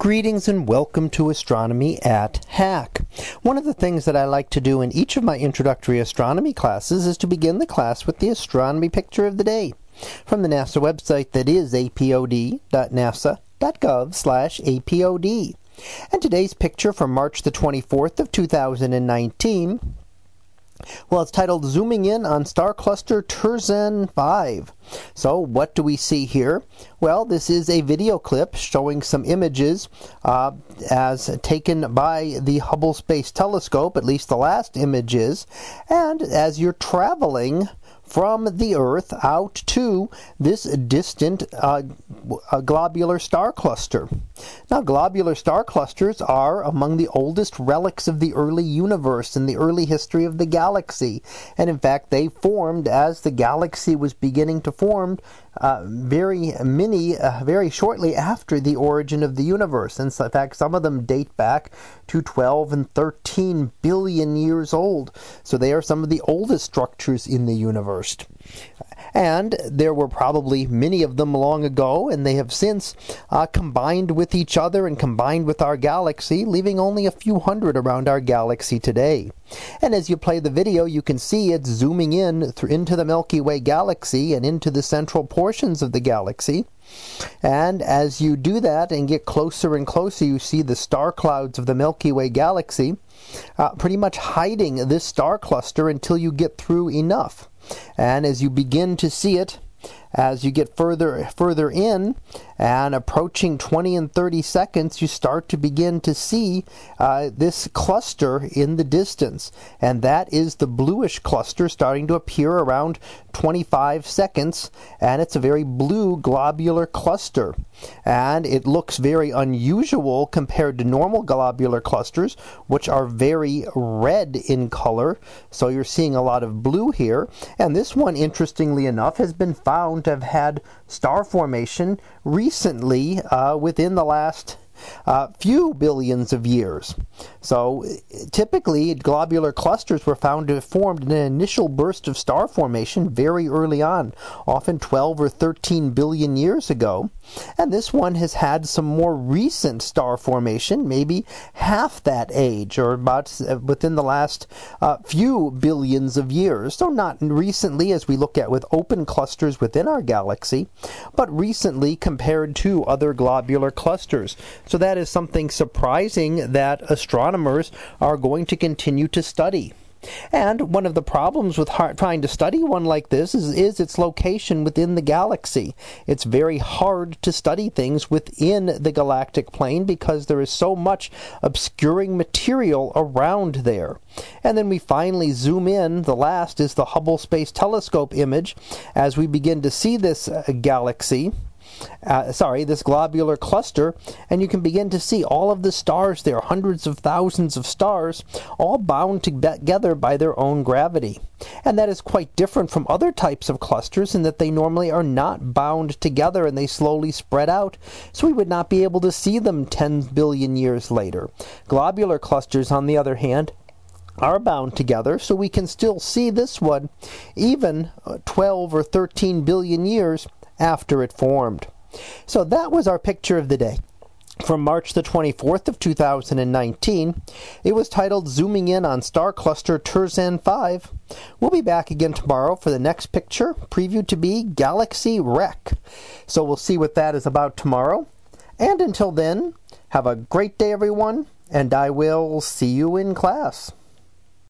Greetings and welcome to Astronomy at Hack. One of the things that I like to do in each of my introductory astronomy classes is to begin the class with the astronomy picture of the day from the NASA website that is apod.nasa.gov slash apod. And today's picture from March the 24th of 2019 well, it's titled Zooming In on Star Cluster Terzan 5. So, what do we see here? Well, this is a video clip showing some images uh, as taken by the Hubble Space Telescope, at least the last images. And as you're traveling from the Earth out to this distant uh, globular star cluster. Now, globular star clusters are among the oldest relics of the early universe in the early history of the galaxy. And in fact, they formed as the galaxy was beginning to form uh, very many, uh, very shortly after the origin of the universe. In fact, some of them date back to 12 and 13 billion years old. So they are some of the oldest structures in the universe. And there were probably many of them long ago, and they have since uh, combined with each other and combined with our galaxy, leaving only a few hundred around our galaxy today. And as you play the video, you can see it zooming in into the Milky Way galaxy and into the central portions of the galaxy. And as you do that and get closer and closer, you see the star clouds of the Milky Way galaxy uh, pretty much hiding this star cluster until you get through enough. And as you begin to see it, as you get further further in and approaching 20 and 30 seconds, you start to begin to see uh, this cluster in the distance, and that is the bluish cluster starting to appear around 25 seconds, and it's a very blue globular cluster, and it looks very unusual compared to normal globular clusters, which are very red in color. So you're seeing a lot of blue here, and this one, interestingly enough, has been found to have had star formation recently uh, within the last uh, few billions of years. So typically, globular clusters were found to have formed in an initial burst of star formation very early on, often 12 or 13 billion years ago. And this one has had some more recent star formation, maybe half that age, or about uh, within the last uh, few billions of years. So not recently, as we look at with open clusters within our galaxy, but recently compared to other globular clusters. So that is something surprising that astronomers are going to continue to study. And one of the problems with trying to study one like this is, is its location within the galaxy. It's very hard to study things within the galactic plane because there is so much obscuring material around there. And then we finally zoom in. The last is the Hubble Space Telescope image as we begin to see this uh, galaxy uh, sorry, this globular cluster, and you can begin to see all of the stars there, hundreds of thousands of stars, all bound together by their own gravity. And that is quite different from other types of clusters in that they normally are not bound together and they slowly spread out, so we would not be able to see them 10 billion years later. Globular clusters, on the other hand, are bound together, so we can still see this one even uh, 12 or 13 billion years after it formed. So that was our picture of the day from March the 24th of 2019. It was titled Zooming In on Star Cluster Terzan 5. We'll be back again tomorrow for the next picture, previewed to be Galaxy Wreck. So we'll see what that is about tomorrow. And until then, have a great day everyone, and I will see you in class.